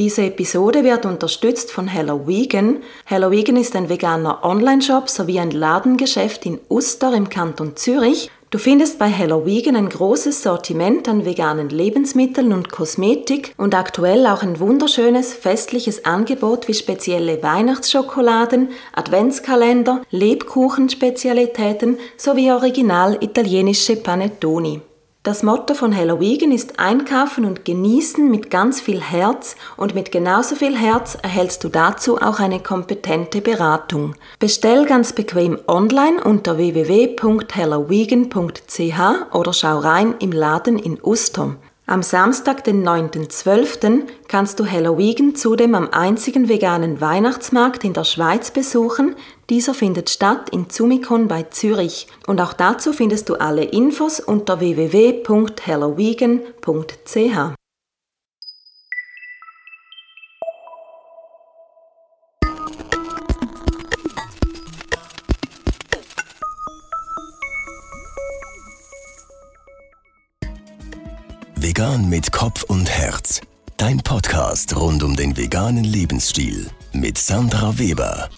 Diese Episode wird unterstützt von Hello Vegan. Hello Vegan ist ein veganer Online-Shop sowie ein Ladengeschäft in Uster im Kanton Zürich. Du findest bei Hello Vegan ein großes Sortiment an veganen Lebensmitteln und Kosmetik und aktuell auch ein wunderschönes festliches Angebot wie spezielle Weihnachtsschokoladen, Adventskalender, Lebkuchenspezialitäten sowie original italienische Panettoni. Das Motto von Hello Vegan ist Einkaufen und Genießen mit ganz viel Herz und mit genauso viel Herz erhältst du dazu auch eine kompetente Beratung. Bestell ganz bequem online unter www.hellovegan.ch oder schau rein im Laden in Ustom. Am Samstag, den 9.12., kannst du Halloween zudem am einzigen veganen Weihnachtsmarkt in der Schweiz besuchen. Dieser findet statt in Zumikon bei Zürich. Und auch dazu findest du alle Infos unter www.hallowegan.ch. Vegan mit Kopf und Herz. Dein Podcast rund um den veganen Lebensstil mit Sandra Weber.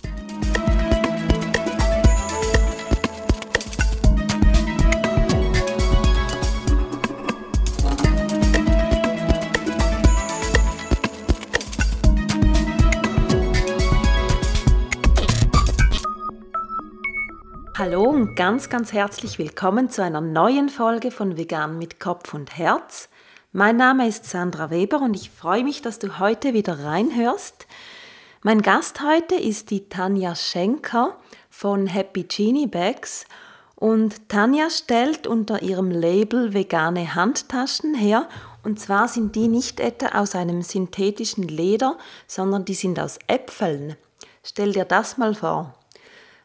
Hallo und ganz, ganz herzlich willkommen zu einer neuen Folge von Vegan mit Kopf und Herz. Mein Name ist Sandra Weber und ich freue mich, dass du heute wieder reinhörst. Mein Gast heute ist die Tanja Schenker von Happy Genie Bags und Tanja stellt unter ihrem Label vegane Handtaschen her und zwar sind die nicht etwa aus einem synthetischen Leder, sondern die sind aus Äpfeln. Stell dir das mal vor.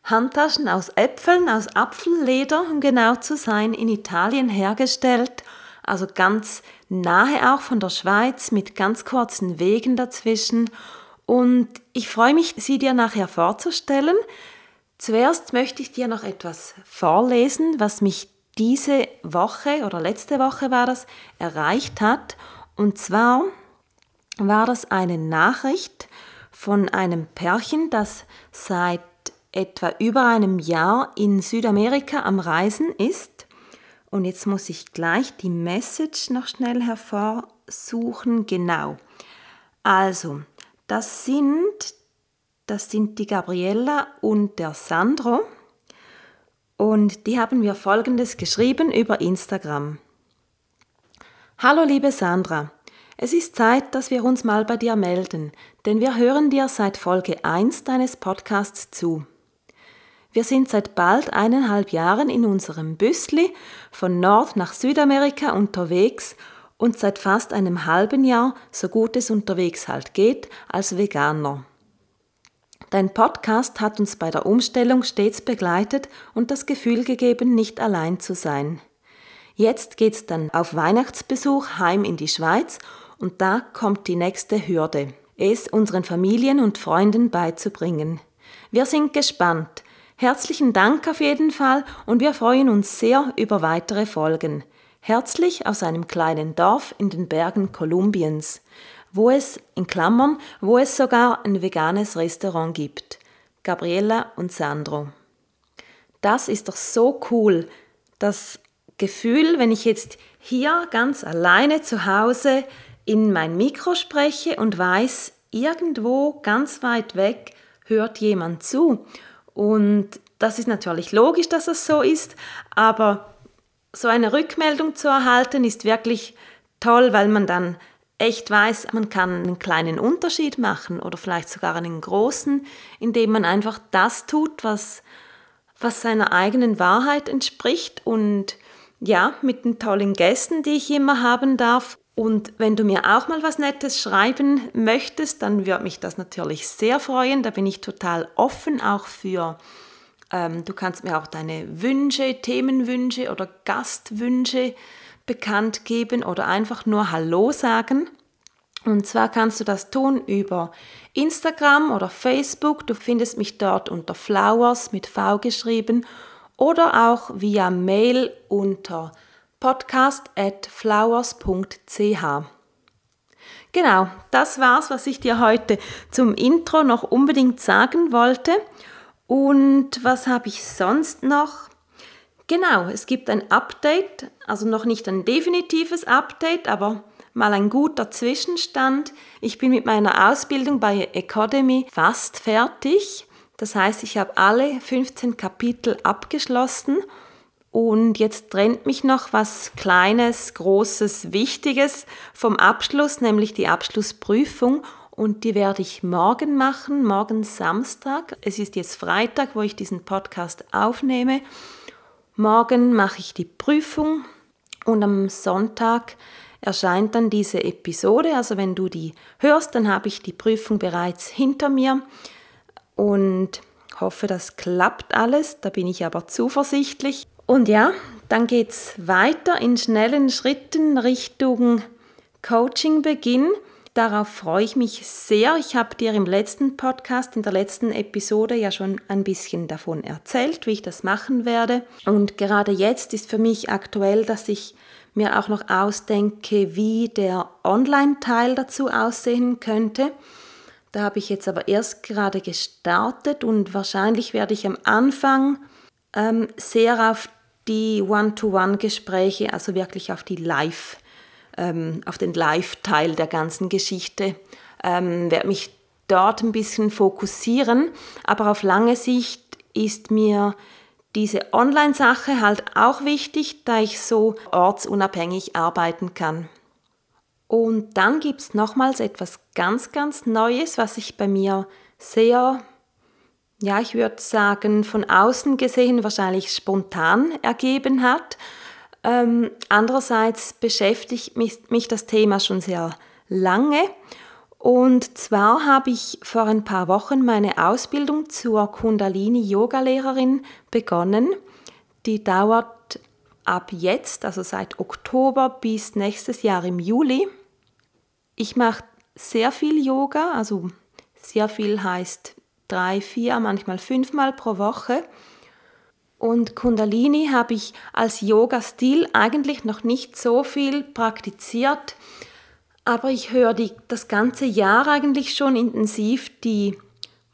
Handtaschen aus Äpfeln, aus Apfelleder, um genau zu sein, in Italien hergestellt, also ganz nahe auch von der Schweiz mit ganz kurzen Wegen dazwischen. Und ich freue mich, sie dir nachher vorzustellen. Zuerst möchte ich dir noch etwas vorlesen, was mich diese Woche oder letzte Woche war das erreicht hat. Und zwar war das eine Nachricht von einem Pärchen, das seit etwa über einem Jahr in Südamerika am Reisen ist. Und jetzt muss ich gleich die Message noch schnell hervorsuchen. Genau. Also, das sind, das sind die Gabriella und der Sandro. Und die haben mir Folgendes geschrieben über Instagram. Hallo liebe Sandra, es ist Zeit, dass wir uns mal bei dir melden, denn wir hören dir seit Folge 1 deines Podcasts zu. Wir sind seit bald eineinhalb Jahren in unserem Büssli von Nord nach Südamerika unterwegs und seit fast einem halben Jahr, so gut es unterwegs halt geht, als Veganer. Dein Podcast hat uns bei der Umstellung stets begleitet und das Gefühl gegeben, nicht allein zu sein. Jetzt geht's dann auf Weihnachtsbesuch heim in die Schweiz und da kommt die nächste Hürde, es unseren Familien und Freunden beizubringen. Wir sind gespannt, Herzlichen Dank auf jeden Fall und wir freuen uns sehr über weitere Folgen. Herzlich aus einem kleinen Dorf in den Bergen Kolumbiens, wo es, in Klammern, wo es sogar ein veganes Restaurant gibt. Gabriela und Sandro. Das ist doch so cool. Das Gefühl, wenn ich jetzt hier ganz alleine zu Hause in mein Mikro spreche und weiß, irgendwo ganz weit weg hört jemand zu und das ist natürlich logisch, dass es so ist, aber so eine Rückmeldung zu erhalten ist wirklich toll, weil man dann echt weiß, man kann einen kleinen Unterschied machen oder vielleicht sogar einen großen, indem man einfach das tut, was, was seiner eigenen Wahrheit entspricht und ja, mit den tollen Gästen, die ich immer haben darf. Und wenn du mir auch mal was Nettes schreiben möchtest, dann würde mich das natürlich sehr freuen. Da bin ich total offen auch für. Ähm, du kannst mir auch deine Wünsche, Themenwünsche oder Gastwünsche bekannt geben oder einfach nur Hallo sagen. Und zwar kannst du das tun über Instagram oder Facebook. Du findest mich dort unter Flowers mit V geschrieben oder auch via Mail unter podcast.flowers.ch. Genau, das war's, was ich dir heute zum Intro noch unbedingt sagen wollte. Und was habe ich sonst noch? Genau, es gibt ein Update, also noch nicht ein definitives Update, aber mal ein guter Zwischenstand. Ich bin mit meiner Ausbildung bei Academy fast fertig. Das heißt, ich habe alle 15 Kapitel abgeschlossen und jetzt trennt mich noch was Kleines, Großes, Wichtiges vom Abschluss, nämlich die Abschlussprüfung. Und die werde ich morgen machen, morgen Samstag. Es ist jetzt Freitag, wo ich diesen Podcast aufnehme. Morgen mache ich die Prüfung und am Sonntag erscheint dann diese Episode. Also wenn du die hörst, dann habe ich die Prüfung bereits hinter mir und hoffe, das klappt alles. Da bin ich aber zuversichtlich. Und ja, dann geht es weiter in schnellen Schritten Richtung Coachingbeginn. Darauf freue ich mich sehr. Ich habe dir im letzten Podcast, in der letzten Episode ja schon ein bisschen davon erzählt, wie ich das machen werde. Und gerade jetzt ist für mich aktuell, dass ich mir auch noch ausdenke, wie der Online-Teil dazu aussehen könnte. Da habe ich jetzt aber erst gerade gestartet und wahrscheinlich werde ich am Anfang ähm, sehr auf die One-to-One-Gespräche, also wirklich auf die Live, ähm, auf den Live-Teil der ganzen Geschichte, ähm, werde mich dort ein bisschen fokussieren. Aber auf lange Sicht ist mir diese Online-Sache halt auch wichtig, da ich so ortsunabhängig arbeiten kann. Und dann gibt es nochmals etwas ganz, ganz Neues, was sich bei mir sehr ja, ich würde sagen, von außen gesehen wahrscheinlich spontan ergeben hat. Ähm, andererseits beschäftigt mich, mich das Thema schon sehr lange. Und zwar habe ich vor ein paar Wochen meine Ausbildung zur Kundalini-Yoga-Lehrerin begonnen. Die dauert ab jetzt, also seit Oktober bis nächstes Jahr im Juli. Ich mache sehr viel Yoga, also sehr viel heißt drei, vier, manchmal fünfmal pro Woche. Und Kundalini habe ich als Yoga-Stil eigentlich noch nicht so viel praktiziert, aber ich höre die, das ganze Jahr eigentlich schon intensiv die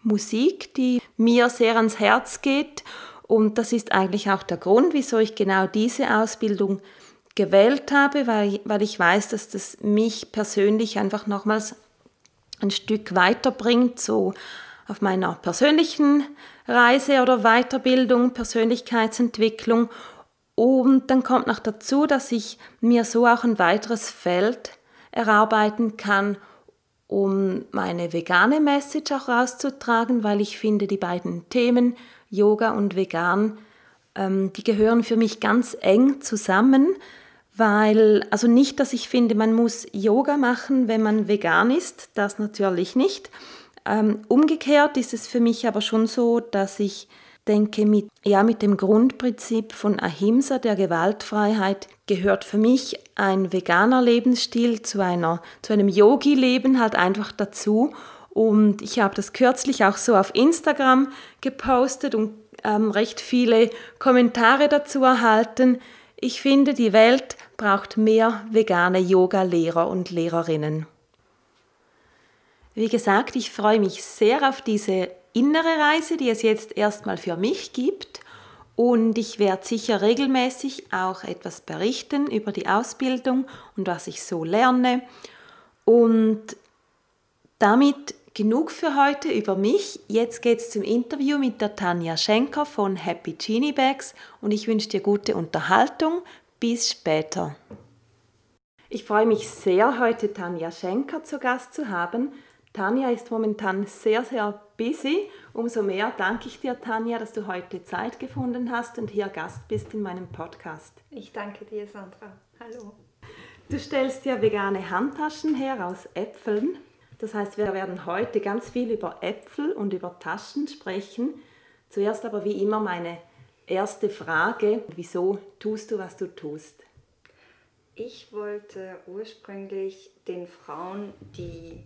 Musik, die mir sehr ans Herz geht. Und das ist eigentlich auch der Grund, wieso ich genau diese Ausbildung gewählt habe, weil, weil ich weiß, dass das mich persönlich einfach nochmals ein Stück weiterbringt, so auf meiner persönlichen Reise oder Weiterbildung, Persönlichkeitsentwicklung. Und dann kommt noch dazu, dass ich mir so auch ein weiteres Feld erarbeiten kann, um meine vegane Message auch rauszutragen, weil ich finde, die beiden Themen, Yoga und Vegan, ähm, die gehören für mich ganz eng zusammen, weil, also nicht, dass ich finde, man muss Yoga machen, wenn man vegan ist, das natürlich nicht, umgekehrt ist es für mich aber schon so, dass ich denke, mit, ja, mit dem Grundprinzip von Ahimsa, der Gewaltfreiheit, gehört für mich ein veganer Lebensstil zu, einer, zu einem Yogi-Leben halt einfach dazu. Und ich habe das kürzlich auch so auf Instagram gepostet und ähm, recht viele Kommentare dazu erhalten. Ich finde, die Welt braucht mehr vegane Yoga-Lehrer und Lehrerinnen. Wie gesagt, ich freue mich sehr auf diese innere Reise, die es jetzt erstmal für mich gibt. Und ich werde sicher regelmäßig auch etwas berichten über die Ausbildung und was ich so lerne. Und damit genug für heute über mich. Jetzt geht es zum Interview mit der Tanja Schenker von Happy Genie Bags und ich wünsche dir gute Unterhaltung. Bis später. Ich freue mich sehr, heute Tanja Schenker zu Gast zu haben. Tanja ist momentan sehr, sehr busy. Umso mehr danke ich dir, Tanja, dass du heute Zeit gefunden hast und hier Gast bist in meinem Podcast. Ich danke dir, Sandra. Hallo. Du stellst ja vegane Handtaschen her aus Äpfeln. Das heißt, wir werden heute ganz viel über Äpfel und über Taschen sprechen. Zuerst aber wie immer meine erste Frage. Wieso tust du, was du tust? Ich wollte ursprünglich den Frauen, die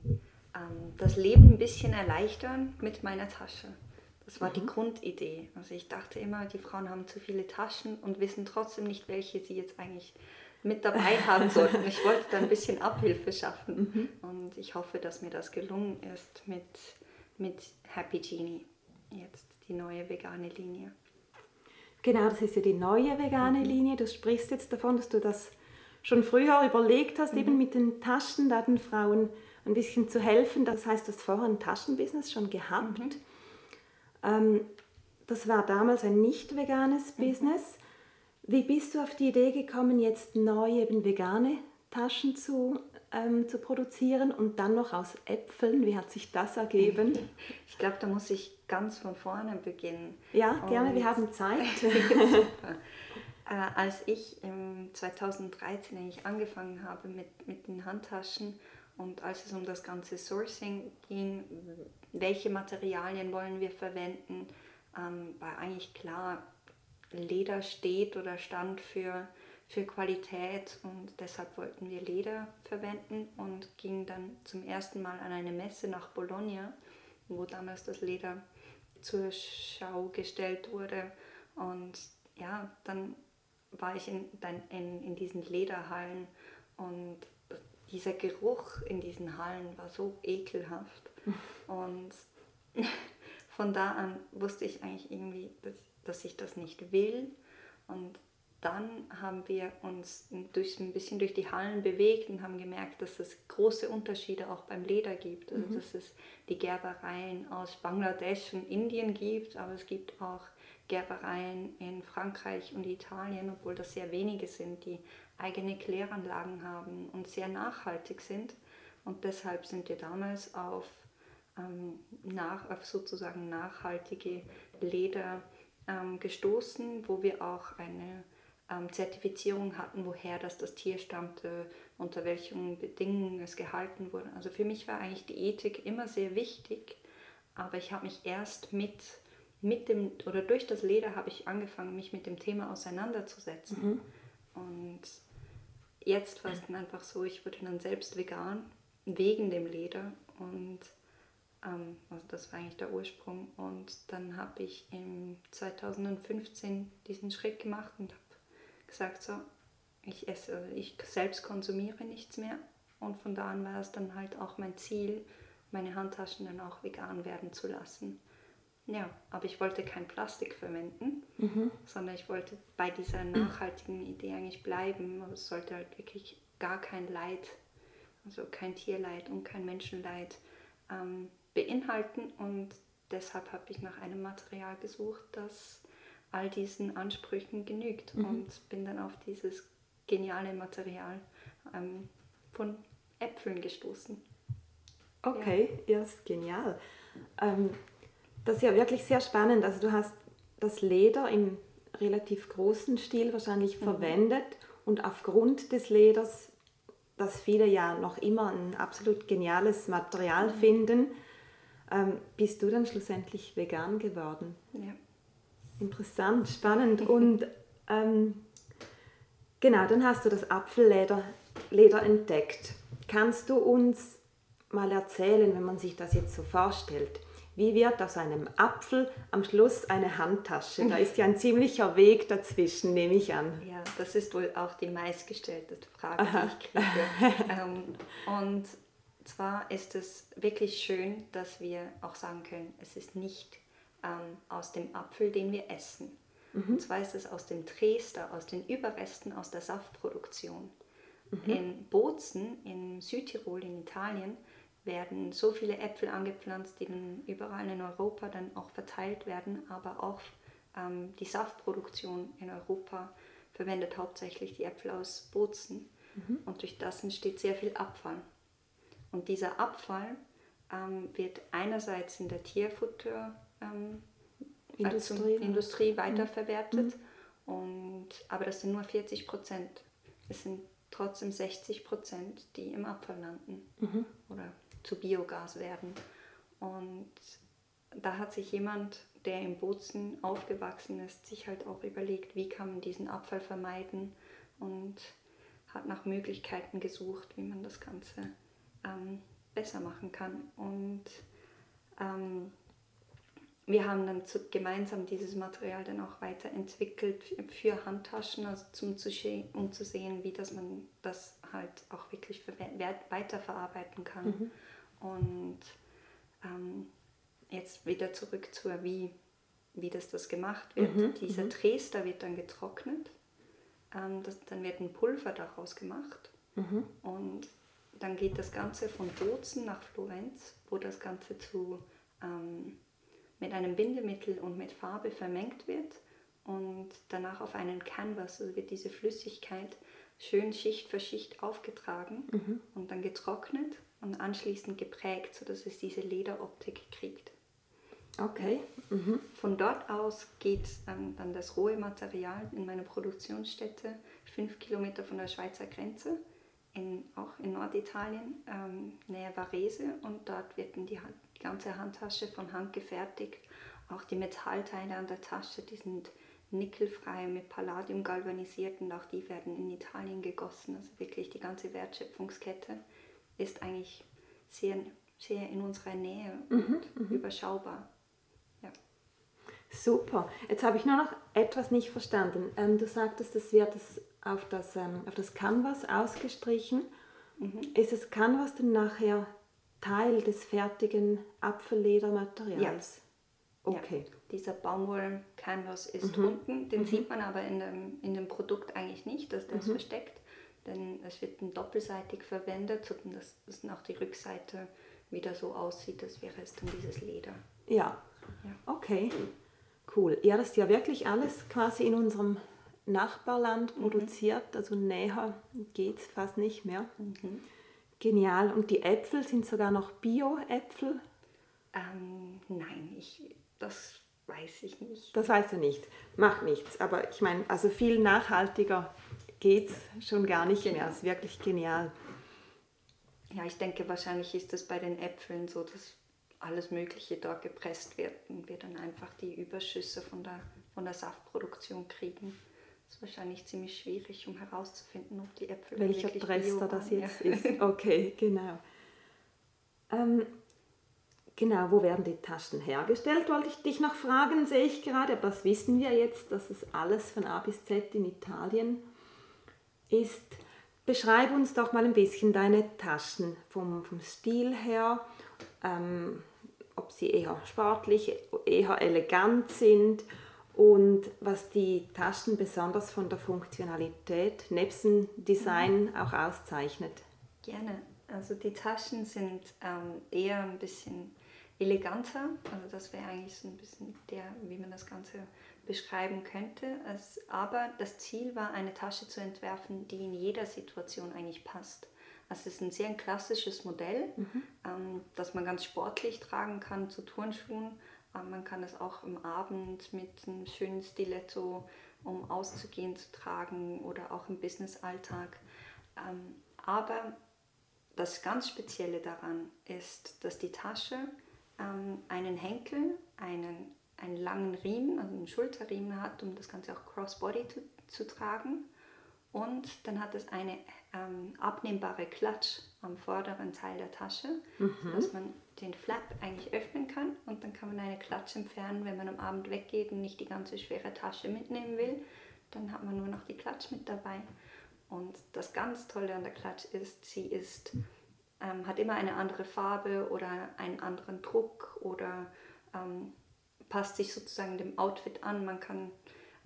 ähm, das Leben ein bisschen erleichtern mit meiner Tasche. Das war mhm. die Grundidee. Also ich dachte immer, die Frauen haben zu viele Taschen und wissen trotzdem nicht, welche sie jetzt eigentlich mit dabei haben sollten. Ich wollte da ein bisschen Abhilfe schaffen mhm. und ich hoffe, dass mir das gelungen ist mit, mit Happy Genie, jetzt die neue vegane Linie. Genau, das ist ja die neue vegane mhm. Linie. Du sprichst jetzt davon, dass du das schon früher überlegt hast, mhm. eben mit den Taschen da den Frauen ein bisschen zu helfen. Das heißt, du hast vorher ein Taschenbusiness schon gehabt. Mhm. Ähm, das war damals ein nicht veganes mhm. Business. Wie bist du auf die Idee gekommen, jetzt neu eben vegane Taschen zu, ähm, zu produzieren und dann noch aus Äpfeln? Wie hat sich das ergeben? Ich glaube, da muss ich ganz von vorne beginnen. Ja, gerne, und wir haben Zeit. äh, als ich im 2013 eigentlich angefangen habe mit, mit den Handtaschen und als es um das ganze Sourcing ging, welche Materialien wollen wir verwenden, ähm, war eigentlich klar, Leder steht oder stand für, für Qualität und deshalb wollten wir Leder verwenden und gingen dann zum ersten Mal an eine Messe nach Bologna, wo damals das Leder zur Schau gestellt wurde. Und ja, dann war ich in, in, in diesen Lederhallen und dieser Geruch in diesen Hallen war so ekelhaft. Und von da an wusste ich eigentlich irgendwie, dass, dass ich das nicht will. Und dann haben wir uns durch, ein bisschen durch die Hallen bewegt und haben gemerkt, dass es große Unterschiede auch beim Leder gibt. Also mhm. dass es die Gerbereien aus Bangladesch und Indien gibt, aber es gibt auch Gerbereien in Frankreich und Italien, obwohl das sehr wenige sind, die eigene Kläranlagen haben und sehr nachhaltig sind. Und deshalb sind wir damals auf, ähm, nach, auf sozusagen nachhaltige Leder ähm, gestoßen, wo wir auch eine ähm, Zertifizierung hatten, woher das, das Tier stammte, unter welchen Bedingungen es gehalten wurde. Also für mich war eigentlich die Ethik immer sehr wichtig, aber ich habe mich erst mit, mit dem, oder durch das Leder habe ich angefangen, mich mit dem Thema auseinanderzusetzen. Mhm. Und jetzt war es dann einfach so, ich wurde dann selbst vegan, wegen dem Leder und ähm, also das war eigentlich der Ursprung. Und dann habe ich im 2015 diesen Schritt gemacht und habe gesagt, so, ich esse, also ich selbst konsumiere nichts mehr. Und von da an war es dann halt auch mein Ziel, meine Handtaschen dann auch vegan werden zu lassen. Ja, aber ich wollte kein Plastik verwenden, mhm. sondern ich wollte bei dieser nachhaltigen Idee eigentlich bleiben. Aber es sollte halt wirklich gar kein Leid, also kein Tierleid und kein Menschenleid ähm, beinhalten. Und deshalb habe ich nach einem Material gesucht, das all diesen Ansprüchen genügt mhm. und bin dann auf dieses geniale Material ähm, von Äpfeln gestoßen. Okay, ja, ist genial. Ähm, das ist ja wirklich sehr spannend. Also du hast das Leder im relativ großen Stil wahrscheinlich mhm. verwendet und aufgrund des Leders, das viele ja noch immer ein absolut geniales Material mhm. finden, ähm, bist du dann schlussendlich vegan geworden. Ja. Interessant, spannend. Und ähm, genau, dann hast du das Apfelleder Leder entdeckt. Kannst du uns mal erzählen, wenn man sich das jetzt so vorstellt, wie wird aus einem Apfel am Schluss eine Handtasche? Da ist ja ein ziemlicher Weg dazwischen, nehme ich an. Ja, das ist wohl auch die meistgestellte Frage, Aha. die ich kriege. ähm, und zwar ist es wirklich schön, dass wir auch sagen können, es ist nicht ähm, aus dem Apfel, den wir essen. Mhm. Und zwar ist es aus dem Trester, aus den Überresten aus der Saftproduktion. Mhm. In Bozen, in Südtirol, in Italien, werden so viele Äpfel angepflanzt, die dann überall in Europa dann auch verteilt werden, aber auch ähm, die Saftproduktion in Europa verwendet hauptsächlich die Äpfel aus Bozen. Mhm. Und durch das entsteht sehr viel Abfall. Und dieser Abfall ähm, wird einerseits in der Tierfutter ähm, Industrie, weiterverwertet. Mhm. Und, aber das sind nur 40 Prozent. Es sind trotzdem 60 Prozent, die im Abfall landen mhm. oder zu Biogas werden. Und da hat sich jemand, der im Bozen aufgewachsen ist, sich halt auch überlegt, wie kann man diesen Abfall vermeiden und hat nach Möglichkeiten gesucht, wie man das Ganze ähm, besser machen kann. Und ähm, wir haben dann zu, gemeinsam dieses Material dann auch weiterentwickelt für Handtaschen, also zum zu, um zu sehen, wie das man das halt auch wirklich weiterverarbeiten kann. Mhm. Und ähm, jetzt wieder zurück zur, wie, wie das, das gemacht wird. Mhm. Dieser mhm. Dresder wird dann getrocknet, ähm, das, dann wird ein Pulver daraus gemacht mhm. und dann geht das Ganze von Bozen nach Florenz, wo das Ganze zu ähm, mit einem Bindemittel und mit Farbe vermengt wird und danach auf einen Canvas, also wird diese Flüssigkeit schön Schicht für Schicht aufgetragen mhm. und dann getrocknet und anschließend geprägt, sodass es diese Lederoptik kriegt. Okay. Mhm. Von dort aus geht ähm, dann das rohe Material in meine Produktionsstätte, fünf Kilometer von der Schweizer Grenze, in, auch in Norditalien, ähm, nähe Varese. Und dort wird dann die die ganze Handtasche von Hand gefertigt. Auch die Metallteile an der Tasche, die sind nickelfrei mit Palladium galvanisiert und auch die werden in Italien gegossen. Also wirklich die ganze Wertschöpfungskette ist eigentlich sehr, sehr in unserer Nähe mhm, und mhm. überschaubar. Ja. Super. Jetzt habe ich nur noch etwas nicht verstanden. Ähm, du sagtest, es wird das auf, das, ähm, auf das Canvas ausgestrichen. Mhm. Ist das Canvas dann nachher Teil des fertigen Apfelledermaterials? Ja. Okay. Ja. Dieser Baumwoll-Canvas ist mhm. unten, den mhm. sieht man aber in dem, in dem Produkt eigentlich nicht, dass der ist mhm. versteckt, denn es wird doppelseitig verwendet, sodass das nach die Rückseite wieder so aussieht, als wäre es dann dieses Leder. Ja. ja. Okay. Cool. Ja, das ist ja wirklich alles quasi in unserem Nachbarland mhm. produziert, also näher geht es fast nicht mehr. Mhm. Genial. Und die Äpfel sind sogar noch Bio-Äpfel? Ähm, nein, ich, das weiß ich nicht. Das weißt du nicht. Macht nichts. Aber ich meine, also viel nachhaltiger geht es schon gar nicht genau. mehr. Es ist wirklich genial. Ja, ich denke, wahrscheinlich ist es bei den Äpfeln so, dass alles Mögliche dort gepresst wird und wir dann einfach die Überschüsse von der, von der Saftproduktion kriegen. Das ist wahrscheinlich ziemlich schwierig, um herauszufinden, ob die Äpfel Welcher Prester das jetzt ja. ist. Okay, genau. Ähm, genau, wo werden die Taschen hergestellt, wollte ich dich noch fragen, sehe ich gerade. Aber das wissen wir jetzt, dass es alles von A bis Z in Italien ist. Beschreib uns doch mal ein bisschen deine Taschen vom, vom Stil her, ähm, ob sie eher sportlich, eher elegant sind und was die Taschen besonders von der Funktionalität nebst dem Design mhm. auch auszeichnet. Gerne. Also die Taschen sind ähm, eher ein bisschen eleganter. Also das wäre eigentlich so ein bisschen der, wie man das Ganze beschreiben könnte. Es, aber das Ziel war, eine Tasche zu entwerfen, die in jeder Situation eigentlich passt. Also es ist ein sehr klassisches Modell, mhm. ähm, das man ganz sportlich tragen kann zu Turnschuhen, man kann es auch am Abend mit einem schönen Stiletto, um auszugehen, zu tragen oder auch im Businessalltag. Ähm, aber das ganz Spezielle daran ist, dass die Tasche ähm, einen Henkel, einen, einen langen Riemen, also einen Schulterriemen hat, um das Ganze auch crossbody zu, zu tragen. Und dann hat es eine ähm, abnehmbare Klatsch am vorderen Teil der Tasche, mhm. dass man den Flap eigentlich öffnen kann und dann kann man eine Klatsch entfernen, wenn man am Abend weggeht und nicht die ganze schwere Tasche mitnehmen will. Dann hat man nur noch die Klatsch mit dabei. Und das ganz Tolle an der Klatsch ist, sie ist, ähm, hat immer eine andere Farbe oder einen anderen Druck oder ähm, passt sich sozusagen dem Outfit an. Man kann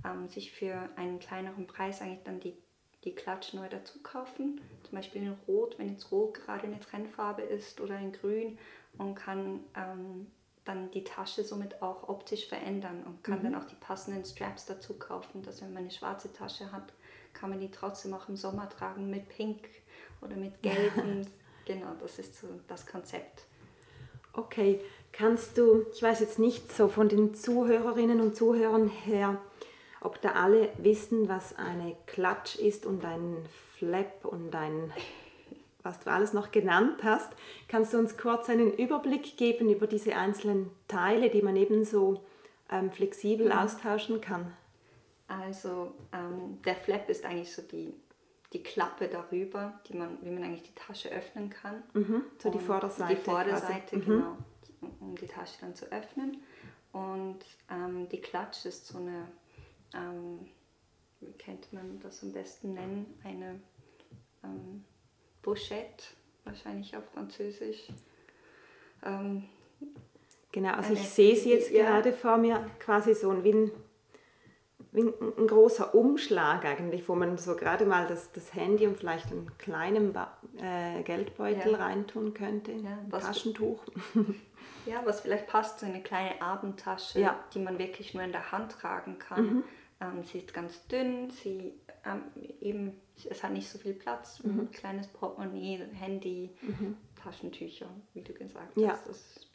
ähm, sich für einen kleineren Preis eigentlich dann die die Klatsch neu dazu kaufen. Zum Beispiel in Rot, wenn jetzt Rot gerade eine Trendfarbe ist oder in Grün und kann ähm, dann die Tasche somit auch optisch verändern und kann mhm. dann auch die passenden Straps dazu kaufen, dass wenn man eine schwarze Tasche hat, kann man die trotzdem auch im Sommer tragen mit Pink oder mit Gelb. genau, das ist so das Konzept. Okay, kannst du, ich weiß jetzt nicht so von den Zuhörerinnen und Zuhörern her, ob da alle wissen, was eine Klatsch ist und ein Flap und ein, was du alles noch genannt hast. Kannst du uns kurz einen Überblick geben über diese einzelnen Teile, die man ebenso ähm, flexibel ja. austauschen kann? Also ähm, der Flap ist eigentlich so die, die Klappe darüber, die man, wie man eigentlich die Tasche öffnen kann. Mhm, so die Vorderseite. Die Vorderseite, quasi. Mhm. Um die Tasche dann zu öffnen. Und ähm, die Klatsch ist so eine, ähm, wie könnte man das am besten nennen, eine ähm, Pochette, wahrscheinlich auf Französisch. Ähm, genau, also ich sehe sie jetzt ja. gerade vor mir, quasi so ein, wie ein, wie ein, ein, großer Umschlag eigentlich, wo man so gerade mal das, das Handy und vielleicht einen kleinen ba äh, Geldbeutel ja. reintun könnte, ja, ein Taschentuch. Ja, was vielleicht passt, so eine kleine Abendtasche, ja. die man wirklich nur in der Hand tragen kann. Mhm. Ähm, sie ist ganz dünn, sie ähm, eben, es hat nicht so viel Platz, mhm. ein kleines Portemonnaie, Handy, mhm. Taschentücher, wie du gesagt ja. hast. Das ist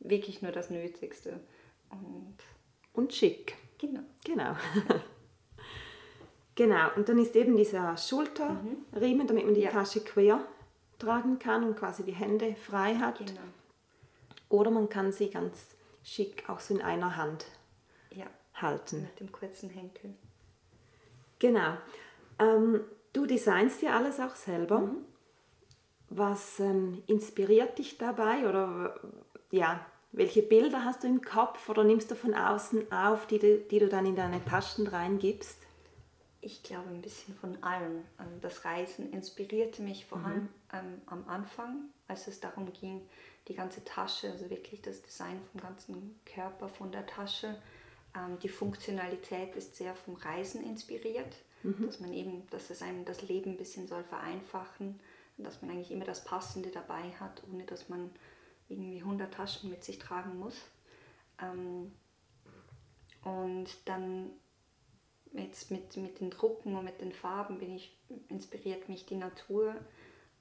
wirklich nur das Nötigste. Und, und schick. Genau. Genau. genau, und dann ist eben dieser Schulterriemen, mhm. damit man die ja. Tasche quer tragen kann und quasi die Hände frei hat. Genau. Oder man kann sie ganz schick auch so in einer Hand ja, halten. Mit dem kurzen Henkel. Genau. Ähm, du designst ja alles auch selber. Mhm. Was ähm, inspiriert dich dabei oder ja, welche Bilder hast du im Kopf oder nimmst du von außen auf, die du, die du dann in deine Taschen reingibst? Ich glaube ein bisschen von allem. Also das Reisen inspirierte mich vor mhm. allem ähm, am Anfang, als es darum ging, die ganze Tasche, also wirklich das Design vom ganzen Körper von der Tasche. Ähm, die Funktionalität ist sehr vom Reisen inspiriert, mhm. dass man eben, dass es einem das Leben ein bisschen soll vereinfachen, dass man eigentlich immer das Passende dabei hat, ohne dass man irgendwie 100 Taschen mit sich tragen muss. Ähm, und dann jetzt mit, mit den Drucken und mit den Farben bin ich, inspiriert mich die Natur,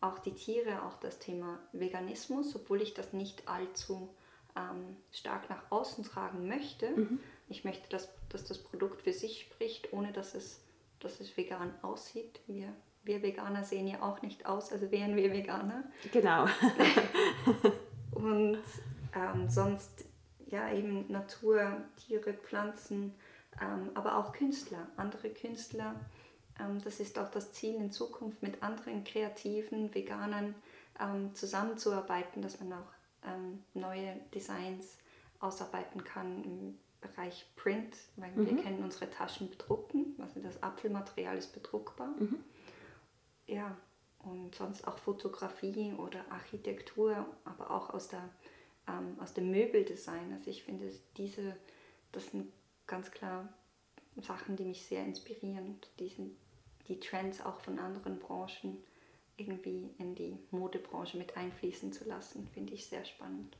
auch die Tiere, auch das Thema Veganismus, obwohl ich das nicht allzu ähm, stark nach außen tragen möchte. Mhm. Ich möchte, dass, dass das Produkt für sich spricht, ohne dass es, dass es vegan aussieht. Wir, wir Veganer sehen ja auch nicht aus, also wären wir Veganer. Genau. Und ähm, sonst ja eben Natur, Tiere, Pflanzen, aber auch Künstler, andere Künstler ähm, das ist auch das Ziel in Zukunft, mit anderen kreativen Veganern ähm, zusammenzuarbeiten, dass man auch ähm, neue Designs ausarbeiten kann im Bereich Print, weil mhm. wir können unsere Taschen bedrucken, also das Apfelmaterial ist bedruckbar. Mhm. Ja, und sonst auch Fotografie oder Architektur, aber auch aus, der, ähm, aus dem Möbeldesign. Also ich finde, diese, das sind ganz klar Sachen, die mich sehr inspirieren. Die sind die Trends auch von anderen Branchen irgendwie in die Modebranche mit einfließen zu lassen, finde ich sehr spannend.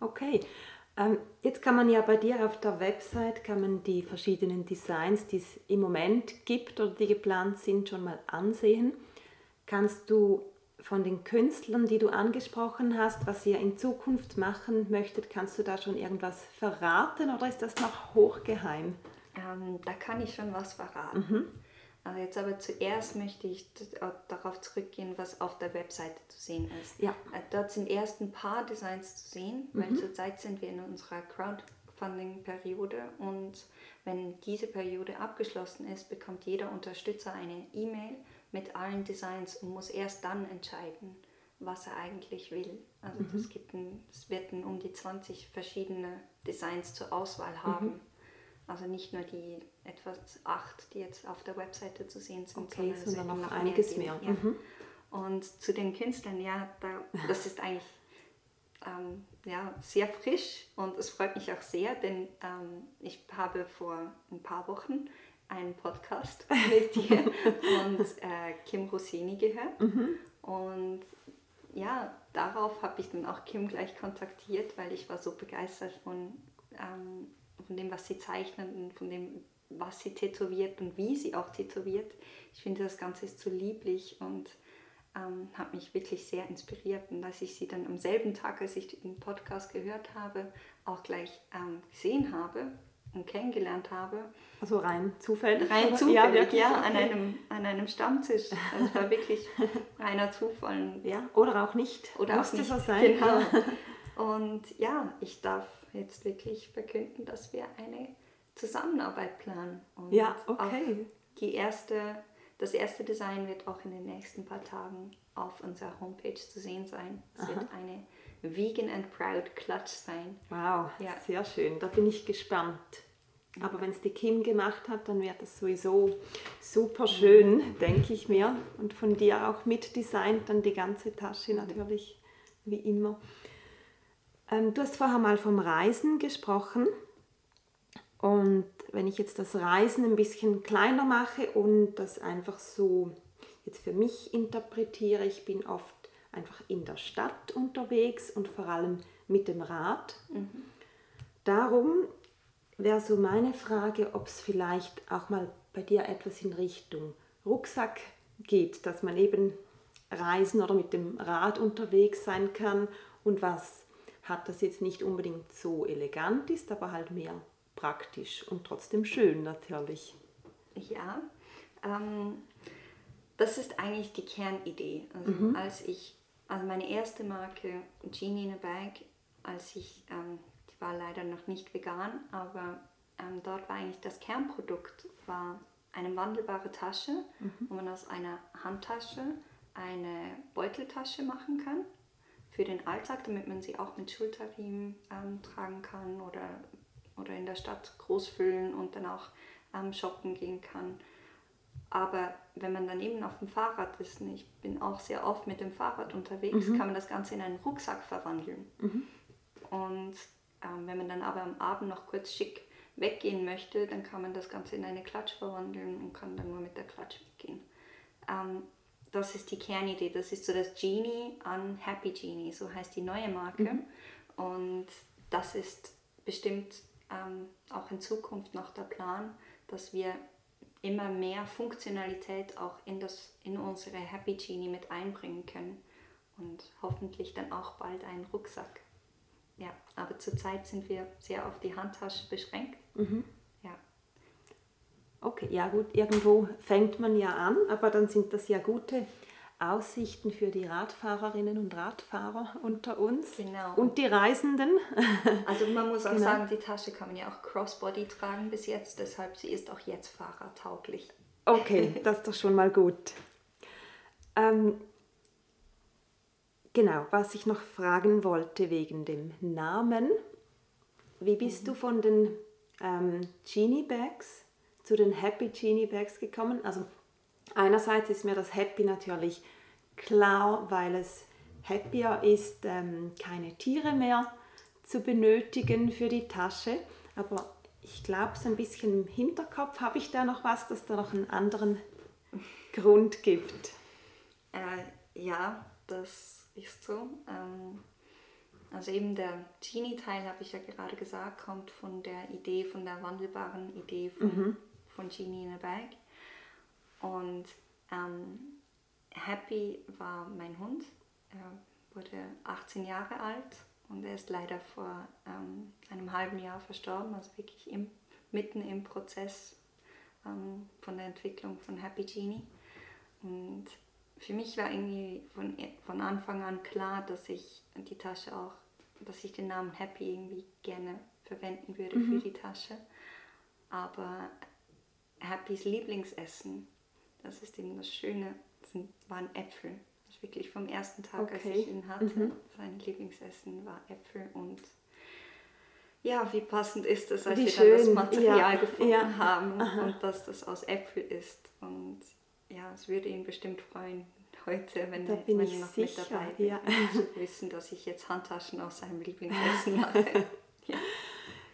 Okay, ähm, jetzt kann man ja bei dir auf der Website kann man die verschiedenen Designs, die es im Moment gibt oder die geplant sind, schon mal ansehen. Kannst du von den Künstlern, die du angesprochen hast, was ihr in Zukunft machen möchtet, kannst du da schon irgendwas verraten oder ist das noch hochgeheim? Ähm, da kann ich schon was verraten. Mhm. Also jetzt aber zuerst möchte ich darauf zurückgehen, was auf der Webseite zu sehen ist. Ja. Äh, dort sind erst ein paar Designs zu sehen, weil mhm. zurzeit sind wir in unserer Crowdfunding-Periode und wenn diese Periode abgeschlossen ist, bekommt jeder Unterstützer eine E-Mail mit allen Designs und muss erst dann entscheiden, was er eigentlich will. Also mhm. es, gibt ein, es wird um die 20 verschiedene Designs zur Auswahl haben. Mhm. Also nicht nur die etwas acht, die jetzt auf der Webseite zu sehen sind, okay, sondern, sondern noch, noch einiges mehr. mehr. Ja. Mhm. Und zu den Künstlern, ja, da, das ist eigentlich ähm, ja, sehr frisch und es freut mich auch sehr, denn ähm, ich habe vor ein paar Wochen einen Podcast mit dir und äh, Kim Rossini gehört. Mhm. Und ja, darauf habe ich dann auch Kim gleich kontaktiert, weil ich war so begeistert von ähm, von dem, was sie zeichnet und von dem, was sie tätowiert und wie sie auch tätowiert. Ich finde, das Ganze ist so lieblich und ähm, hat mich wirklich sehr inspiriert. Und als ich sie dann am selben Tag, als ich den Podcast gehört habe, auch gleich ähm, gesehen habe kennengelernt habe. Also rein zufällig? Rein zufällig, ja, ja an, einem, an einem Stammtisch. Also es war wirklich reiner Zufall. Ja, oder auch nicht. Oder Musste auch nicht. so sein. Genau. Und ja, ich darf jetzt wirklich verkünden, dass wir eine Zusammenarbeit planen. Und ja, okay. Die erste, das erste Design wird auch in den nächsten paar Tagen auf unserer Homepage zu sehen sein. Es wird eine Vegan and Proud Clutch sein. Wow, ja. sehr schön. Da bin ich gespannt. Aber wenn es die Kim gemacht hat, dann wird es sowieso super schön, mhm. denke ich mir. Und von dir auch mitdesignt, dann die ganze Tasche natürlich, wie immer. Ähm, du hast vorher mal vom Reisen gesprochen. Und wenn ich jetzt das Reisen ein bisschen kleiner mache und das einfach so jetzt für mich interpretiere, ich bin oft einfach in der Stadt unterwegs und vor allem mit dem Rad. Mhm. Darum wäre so meine Frage, ob es vielleicht auch mal bei dir etwas in Richtung Rucksack geht, dass man eben reisen oder mit dem Rad unterwegs sein kann und was hat das jetzt nicht unbedingt so elegant ist, aber halt mehr praktisch und trotzdem schön natürlich. Ja, ähm, das ist eigentlich die Kernidee. Also mhm. als ich, also meine erste Marke Genie in a Bag, als ich, ähm, die war leider noch nicht vegan, aber ähm, dort war eigentlich das Kernprodukt war eine wandelbare Tasche, mhm. wo man aus einer Handtasche eine Beuteltasche machen kann für den Alltag, damit man sie auch mit Schulterriemen ähm, tragen kann oder, oder in der Stadt groß füllen und dann auch ähm, shoppen gehen kann. Aber wenn man dann eben auf dem Fahrrad ist, und ich bin auch sehr oft mit dem Fahrrad unterwegs, mhm. kann man das Ganze in einen Rucksack verwandeln. Mhm. Und ähm, wenn man dann aber am Abend noch kurz schick weggehen möchte, dann kann man das Ganze in eine Klatsch verwandeln und kann dann nur mit der Klatsch weggehen. Ähm, das ist die Kernidee. Das ist so das Genie an Happy Genie, so heißt die neue Marke. Mhm. Und das ist bestimmt ähm, auch in Zukunft noch der Plan, dass wir immer mehr Funktionalität auch in, das, in unsere Happy Genie mit einbringen können und hoffentlich dann auch bald einen Rucksack. Ja, aber zurzeit sind wir sehr auf die Handtasche beschränkt. Mhm. Ja. Okay, ja gut, irgendwo fängt man ja an, aber dann sind das ja gute Aussichten für die Radfahrerinnen und Radfahrer unter uns genau. und die Reisenden. Also man muss auch genau. sagen, die Tasche kann man ja auch Crossbody tragen bis jetzt, deshalb sie ist auch jetzt fahrradtauglich. Okay, das ist doch schon mal gut. Ähm, genau, was ich noch fragen wollte wegen dem Namen. Wie bist mhm. du von den ähm, Genie Bags zu den Happy Genie Bags gekommen? Also Einerseits ist mir das Happy natürlich klar, weil es happier ist, ähm, keine Tiere mehr zu benötigen für die Tasche. Aber ich glaube, so ein bisschen im Hinterkopf habe ich da noch was, dass da noch einen anderen Grund gibt. Äh, ja, das ist so. Ähm, also eben der Genie-Teil, habe ich ja gerade gesagt, kommt von der Idee, von der wandelbaren Idee von, mhm. von Genie in a Bag. Und ähm, Happy war mein Hund. Er wurde 18 Jahre alt und er ist leider vor ähm, einem halben Jahr verstorben, also wirklich im, mitten im Prozess ähm, von der Entwicklung von Happy Genie. Und für mich war irgendwie von, von Anfang an klar, dass ich die Tasche auch, dass ich den Namen Happy irgendwie gerne verwenden würde mhm. für die Tasche. Aber Happys Lieblingsessen das ist eben das Schöne, das waren Äpfel. Das ist wirklich vom ersten Tag, okay. als ich ihn hatte. Mhm. Sein Lieblingsessen war Äpfel und ja, wie passend ist es, als wie wir schön. dann das Material ja. gefunden ja. haben Aha. und dass das aus Äpfel ist. Und ja, es würde ihn bestimmt freuen, heute, wenn, da er, wenn er noch sicher, mit dabei ist, ja. zu wissen, dass ich jetzt Handtaschen aus seinem Lieblingsessen mache. ja.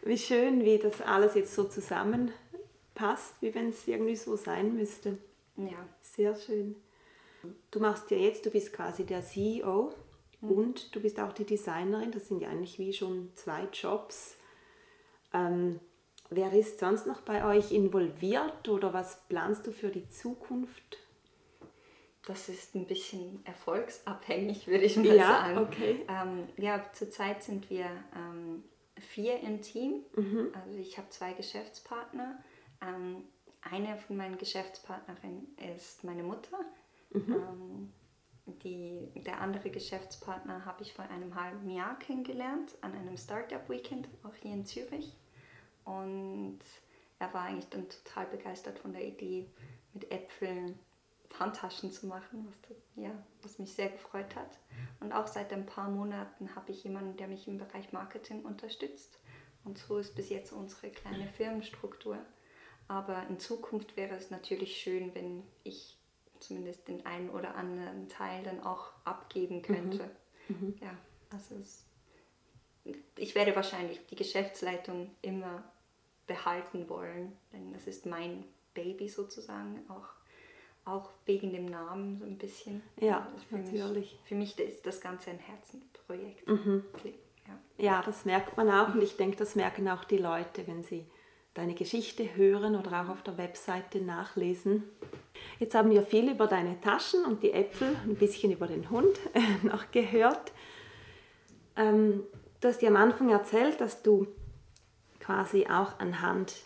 Wie schön, wie das alles jetzt so zusammenpasst, wie wenn es irgendwie so sein müsste. Ja. Sehr schön. Du machst ja jetzt, du bist quasi der CEO mhm. und du bist auch die Designerin. Das sind ja eigentlich wie schon zwei Jobs. Ähm, wer ist sonst noch bei euch involviert oder was planst du für die Zukunft? Das ist ein bisschen erfolgsabhängig, würde ich mal ja, sagen. Okay. Ähm, ja, zurzeit sind wir ähm, vier im Team. Mhm. Also ich habe zwei Geschäftspartner. Ähm, eine von meinen Geschäftspartnerinnen ist meine Mutter. Mhm. Ähm, die, der andere Geschäftspartner habe ich vor einem halben Jahr kennengelernt an einem Startup-Weekend, auch hier in Zürich. Und er war eigentlich dann total begeistert von der Idee, mit Äpfeln Handtaschen zu machen, was, ja, was mich sehr gefreut hat. Und auch seit ein paar Monaten habe ich jemanden, der mich im Bereich Marketing unterstützt. Und so ist bis jetzt unsere kleine Firmenstruktur. Aber in Zukunft wäre es natürlich schön, wenn ich zumindest den einen oder anderen Teil dann auch abgeben könnte. Mhm. Mhm. Ja, also es, ich werde wahrscheinlich die Geschäftsleitung immer behalten wollen, denn das ist mein Baby sozusagen, auch, auch wegen dem Namen so ein bisschen. Ja, für natürlich. Mich, für mich ist das Ganze ein Herzenprojekt. Mhm. Ja. ja, das merkt man auch und ich denke, das merken auch die Leute, wenn sie deine Geschichte hören oder auch auf der Webseite nachlesen. Jetzt haben wir viel über deine Taschen und die Äpfel, ein bisschen über den Hund noch gehört. Ähm, du hast dir am Anfang erzählt, dass du quasi auch anhand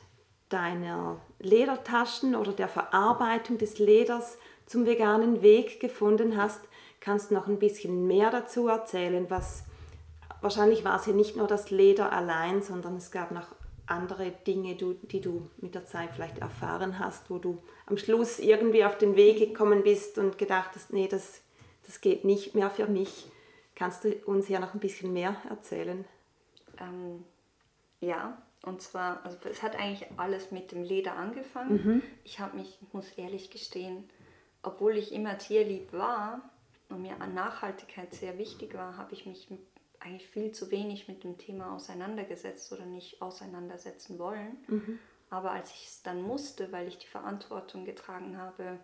deiner Ledertaschen oder der Verarbeitung des Leders zum veganen Weg gefunden hast. Kannst du noch ein bisschen mehr dazu erzählen? Was wahrscheinlich war es ja nicht nur das Leder allein, sondern es gab noch andere Dinge, die du mit der Zeit vielleicht erfahren hast, wo du am Schluss irgendwie auf den Weg gekommen bist und gedacht hast, nee, das, das geht nicht mehr für mich. Kannst du uns ja noch ein bisschen mehr erzählen? Ähm, ja, und zwar, also es hat eigentlich alles mit dem Leder angefangen. Mhm. Ich habe mich, muss ehrlich gestehen, obwohl ich immer tierlieb war und mir an Nachhaltigkeit sehr wichtig war, habe ich mich eigentlich viel zu wenig mit dem Thema auseinandergesetzt oder nicht auseinandersetzen wollen. Mhm. Aber als ich es dann musste, weil ich die Verantwortung getragen habe,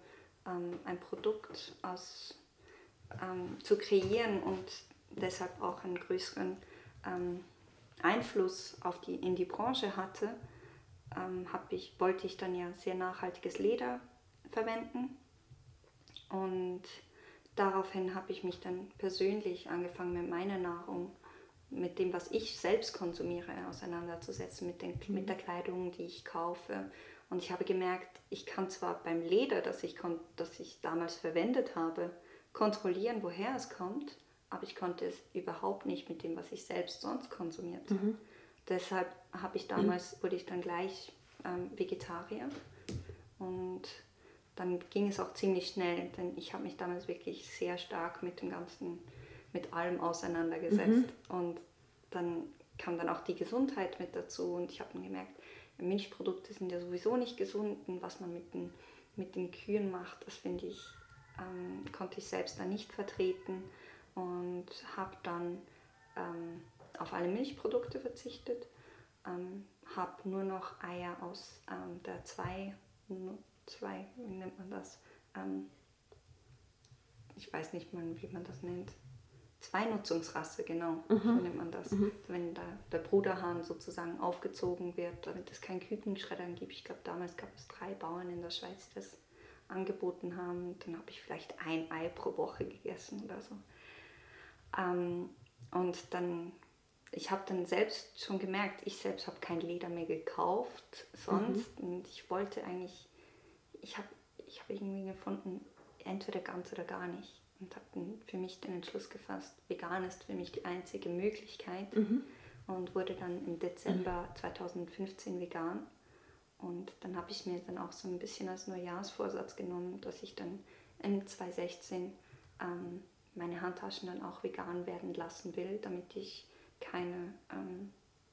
ähm, ein Produkt aus, ähm, zu kreieren und deshalb auch einen größeren ähm, Einfluss auf die, in die Branche hatte, ähm, ich, wollte ich dann ja sehr nachhaltiges Leder verwenden. Und daraufhin habe ich mich dann persönlich angefangen mit meiner Nahrung, mit dem, was ich selbst konsumiere, auseinanderzusetzen, mit, den, mit der Kleidung, die ich kaufe. Und ich habe gemerkt, ich kann zwar beim Leder, das ich, das ich damals verwendet habe, kontrollieren, woher es kommt, aber ich konnte es überhaupt nicht mit dem, was ich selbst sonst konsumierte. Mhm. Deshalb habe ich damals, wurde ich dann gleich ähm, Vegetarier und dann ging es auch ziemlich schnell, denn ich habe mich damals wirklich sehr stark mit dem ganzen, mit allem auseinandergesetzt mhm. und dann kam dann auch die Gesundheit mit dazu und ich habe dann gemerkt, Milchprodukte sind ja sowieso nicht gesund und was man mit den, mit den Kühen macht, das finde ich, ähm, konnte ich selbst da nicht vertreten und habe dann ähm, auf alle Milchprodukte verzichtet, ähm, habe nur noch Eier aus ähm, der zwei, zwei, wie nennt man das? Ähm, ich weiß nicht mal, wie man das nennt. Zweinutzungsrasse, genau, mhm. so nennt man das. Mhm. Wenn da der Bruderhahn sozusagen aufgezogen wird, damit es keinen Kükenschreddern gibt. Ich glaube, damals gab es drei Bauern in der Schweiz, die das angeboten haben. Dann habe ich vielleicht ein Ei pro Woche gegessen oder so. Ähm, und dann, ich habe dann selbst schon gemerkt, ich selbst habe kein Leder mehr gekauft sonst. Mhm. Und ich wollte eigentlich, ich habe ich hab irgendwie gefunden, entweder ganz oder gar nicht. Und habe dann für mich den Entschluss gefasst, vegan ist für mich die einzige Möglichkeit. Mhm. Und wurde dann im Dezember 2015 vegan. Und dann habe ich mir dann auch so ein bisschen als Neujahrsvorsatz genommen, dass ich dann im 2016 ähm, meine Handtaschen dann auch vegan werden lassen will, damit ich keine, ähm,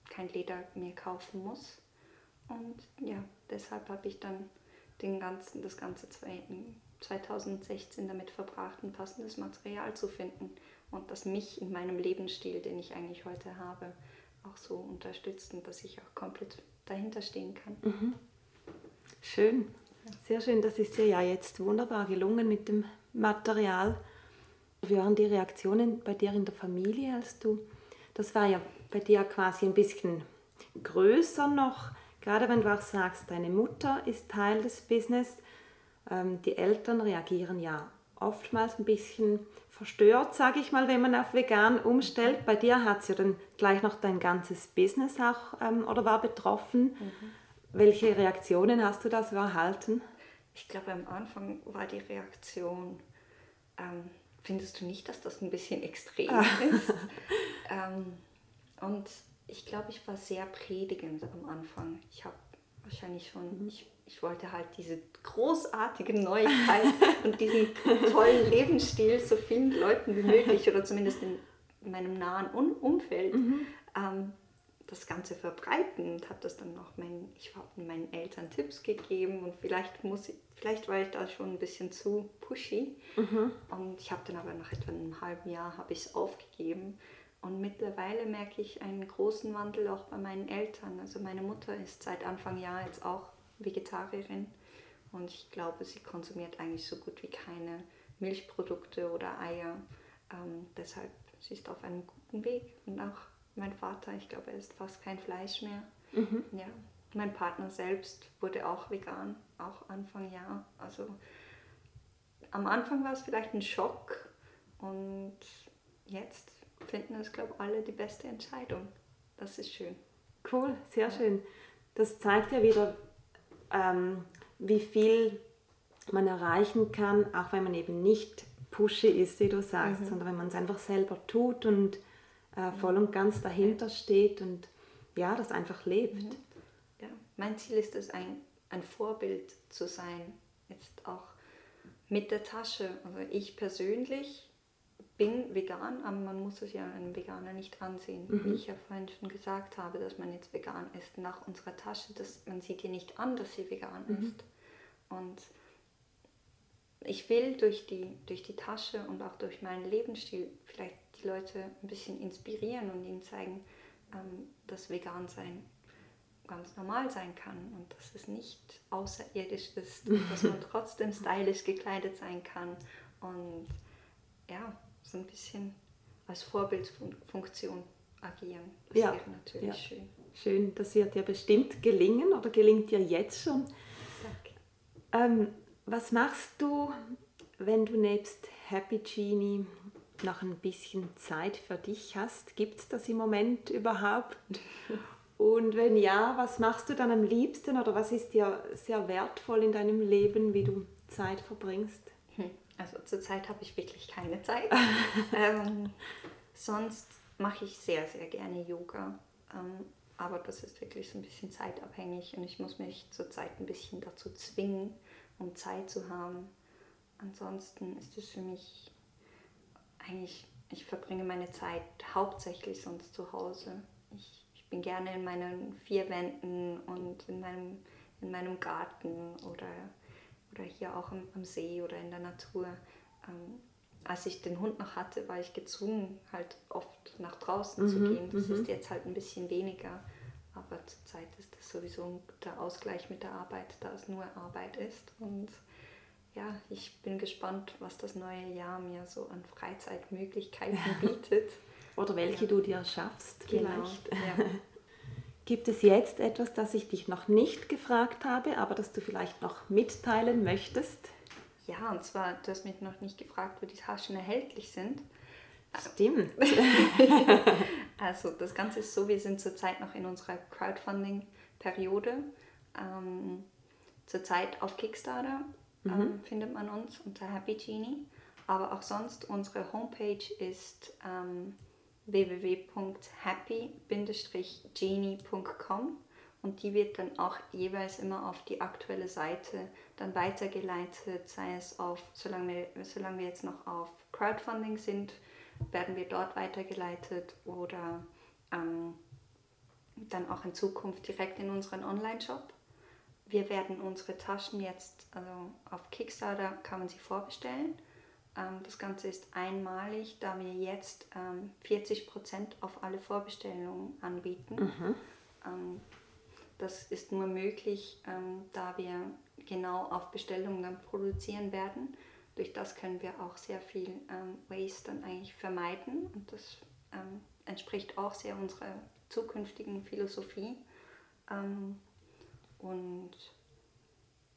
kein Leder mehr kaufen muss. Und ja, deshalb habe ich dann den ganzen, das ganze 2016 damit verbracht, ein passendes Material zu finden und das mich in meinem Lebensstil, den ich eigentlich heute habe, auch so unterstützt und dass ich auch komplett dahinter stehen kann. Mhm. Schön, sehr schön. Das ist dir ja jetzt wunderbar gelungen mit dem Material. Wie waren die Reaktionen bei dir in der Familie, als du, das war ja bei dir quasi ein bisschen größer noch, gerade wenn du auch sagst, deine Mutter ist Teil des Business, ähm, die Eltern reagieren ja oftmals ein bisschen verstört, sage ich mal, wenn man auf vegan umstellt. Bei dir hat es ja dann gleich noch dein ganzes Business auch ähm, oder war betroffen. Mhm. Welche Reaktionen hast du da so erhalten? Ich glaube, am Anfang war die Reaktion, ähm, Findest du nicht, dass das ein bisschen extrem ah. ist? ähm, und ich glaube, ich war sehr predigend am Anfang. Ich habe wahrscheinlich schon, mhm. ich ich wollte halt diese großartige Neuigkeit und diesen tollen Lebensstil so vielen Leuten wie möglich oder zumindest in meinem nahen Umfeld mhm. ähm, das Ganze verbreiten und habe das dann noch meinen, ich habe meinen Eltern Tipps gegeben und vielleicht muss ich, vielleicht war ich da schon ein bisschen zu pushy mhm. und ich habe dann aber nach etwa einem halben Jahr habe ich es aufgegeben und mittlerweile merke ich einen großen Wandel auch bei meinen Eltern. Also meine Mutter ist seit Anfang Jahr jetzt auch Vegetarierin und ich glaube, sie konsumiert eigentlich so gut wie keine Milchprodukte oder Eier. Ähm, deshalb sie ist auf einem guten Weg und auch mein Vater, ich glaube, er isst fast kein Fleisch mehr. Mhm. Ja. Mein Partner selbst wurde auch vegan, auch Anfang Jahr. Also am Anfang war es vielleicht ein Schock und jetzt finden es, glaube ich, alle die beste Entscheidung. Das ist schön. Cool, sehr ja. schön. Das zeigt ja wieder, ähm, wie viel man erreichen kann, auch wenn man eben nicht pushy ist, wie du sagst, mhm. sondern wenn man es einfach selber tut und äh, voll und ganz dahinter steht und ja, das einfach lebt. Mhm. Ja. Mein Ziel ist es, ein, ein Vorbild zu sein, jetzt auch mit der Tasche. Also ich persönlich bin vegan, aber man muss es ja einem Veganer nicht ansehen. Mhm. Wie ich ja vorhin schon gesagt habe, dass man jetzt vegan ist. Nach unserer Tasche, das, man sieht ihr nicht an, dass sie vegan mhm. ist. Und ich will durch die, durch die Tasche und auch durch meinen Lebensstil vielleicht die Leute ein bisschen inspirieren und ihnen zeigen, ähm, dass vegan sein ganz normal sein kann und dass es nicht außerirdisch ist, dass man trotzdem stylisch gekleidet sein kann und ja, so ein bisschen als Vorbildfunktion agieren. Das ja. wäre natürlich ja. schön. Schön, das wird dir bestimmt gelingen oder gelingt dir jetzt schon. Danke. Ähm, was machst du, wenn du nebst Happy Genie noch ein bisschen Zeit für dich hast? Gibt es das im Moment überhaupt? Und wenn ja, was machst du dann am liebsten oder was ist dir sehr wertvoll in deinem Leben, wie du Zeit verbringst? Also zurzeit habe ich wirklich keine Zeit. ähm, sonst mache ich sehr, sehr gerne Yoga. Ähm, aber das ist wirklich so ein bisschen zeitabhängig und ich muss mich zurzeit ein bisschen dazu zwingen, um Zeit zu haben. Ansonsten ist es für mich eigentlich, ich verbringe meine Zeit hauptsächlich sonst zu Hause. Ich, ich bin gerne in meinen vier Wänden und in meinem, in meinem Garten oder, oder hier auch am, am See oder in der Natur. Ähm, als ich den Hund noch hatte, war ich gezwungen, halt oft nach draußen mhm, zu gehen. Das ist mhm. jetzt halt ein bisschen weniger. Aber zurzeit ist das sowieso der Ausgleich mit der Arbeit, da es nur Arbeit ist. Und ja, ich bin gespannt, was das neue Jahr mir so an Freizeitmöglichkeiten bietet. Oder welche ja. du dir schaffst genau. vielleicht. Ja. Gibt es jetzt etwas, das ich dich noch nicht gefragt habe, aber das du vielleicht noch mitteilen möchtest? Ja, und zwar, du hast mich noch nicht gefragt, wo die Taschen erhältlich sind. Stimmt. also das Ganze ist so, wir sind zurzeit noch in unserer Crowdfunding-Periode. Ähm, zurzeit auf Kickstarter mhm. ähm, findet man uns unter Happy Genie. Aber auch sonst unsere Homepage ist ähm, www.happy-genie.com und die wird dann auch jeweils immer auf die aktuelle Seite dann weitergeleitet, sei es auf, solange wir, solange wir jetzt noch auf Crowdfunding sind, werden wir dort weitergeleitet oder ähm, dann auch in Zukunft direkt in unseren Online-Shop wir werden unsere Taschen jetzt, also auf Kickstarter kann man sie vorbestellen. Ähm, das Ganze ist einmalig, da wir jetzt ähm, 40% auf alle Vorbestellungen anbieten. Mhm. Ähm, das ist nur möglich, ähm, da wir genau auf Bestellung dann produzieren werden. Durch das können wir auch sehr viel ähm, Waste dann eigentlich vermeiden und das ähm, entspricht auch sehr unserer zukünftigen Philosophie. Und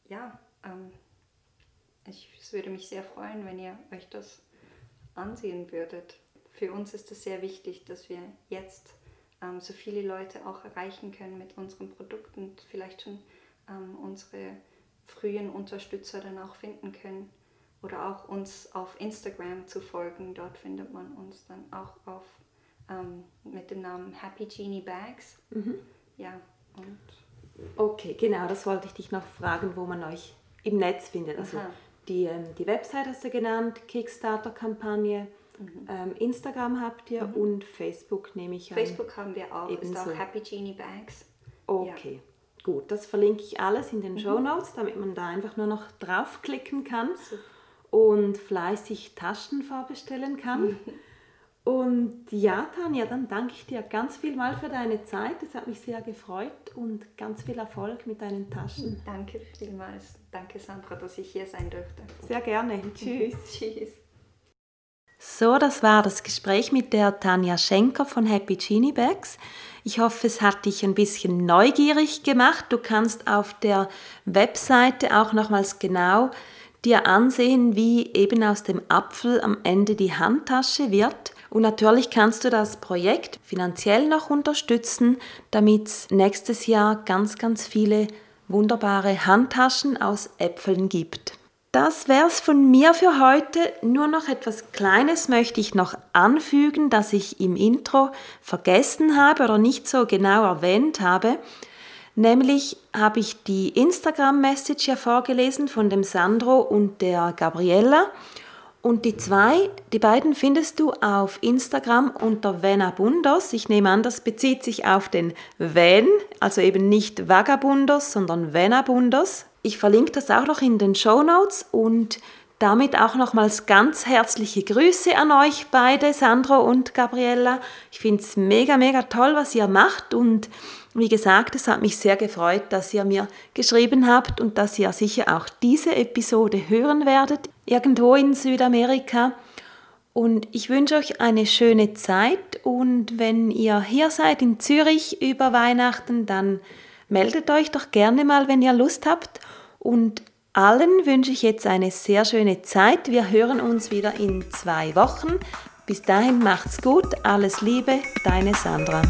ja, ähm, ich, es würde mich sehr freuen, wenn ihr euch das ansehen würdet. Für uns ist es sehr wichtig, dass wir jetzt ähm, so viele Leute auch erreichen können mit unseren Produkten und vielleicht schon ähm, unsere frühen Unterstützer dann auch finden können oder auch uns auf Instagram zu folgen. Dort findet man uns dann auch auf ähm, mit dem Namen Happy Genie Bags. Mhm. Ja, und Okay, genau, das wollte ich dich noch fragen, wo man euch im Netz findet. Also die, ähm, die Website hast du genannt, Kickstarter-Kampagne, mhm. ähm, Instagram habt ihr mhm. und Facebook nehme ich an. Facebook haben wir auch, Ebenso. ist auch Happy Genie Bags. Okay, ja. gut, das verlinke ich alles in den mhm. Show Notes, damit man da einfach nur noch draufklicken kann Super. und fleißig Taschen vorbestellen kann. Und ja, Tanja, dann danke ich dir ganz viel mal für deine Zeit. Es hat mich sehr gefreut und ganz viel Erfolg mit deinen Taschen. Danke vielmals. Danke, Sandra, dass ich hier sein durfte. Sehr gerne. Tschüss. Tschüss. So, das war das Gespräch mit der Tanja Schenker von Happy Genie Bags. Ich hoffe, es hat dich ein bisschen neugierig gemacht. Du kannst auf der Webseite auch nochmals genau dir ansehen, wie eben aus dem Apfel am Ende die Handtasche wird. Und natürlich kannst du das Projekt finanziell noch unterstützen, damit es nächstes Jahr ganz, ganz viele wunderbare Handtaschen aus Äpfeln gibt. Das wär's von mir für heute. Nur noch etwas Kleines möchte ich noch anfügen, das ich im Intro vergessen habe oder nicht so genau erwähnt habe. Nämlich habe ich die Instagram-Message ja vorgelesen von dem Sandro und der Gabriella. Und die zwei, die beiden findest du auf Instagram unter Venabundos. Ich nehme an, das bezieht sich auf den Van, also eben nicht Vagabundos, sondern Venabundos. Ich verlinke das auch noch in den Show Notes und damit auch nochmals ganz herzliche Grüße an euch beide, Sandro und Gabriella. Ich finde es mega, mega toll, was ihr macht und wie gesagt, es hat mich sehr gefreut, dass ihr mir geschrieben habt und dass ihr sicher auch diese Episode hören werdet, irgendwo in Südamerika. Und ich wünsche euch eine schöne Zeit und wenn ihr hier seid in Zürich über Weihnachten, dann meldet euch doch gerne mal, wenn ihr Lust habt. Und allen wünsche ich jetzt eine sehr schöne Zeit. Wir hören uns wieder in zwei Wochen. Bis dahin macht's gut, alles Liebe, deine Sandra.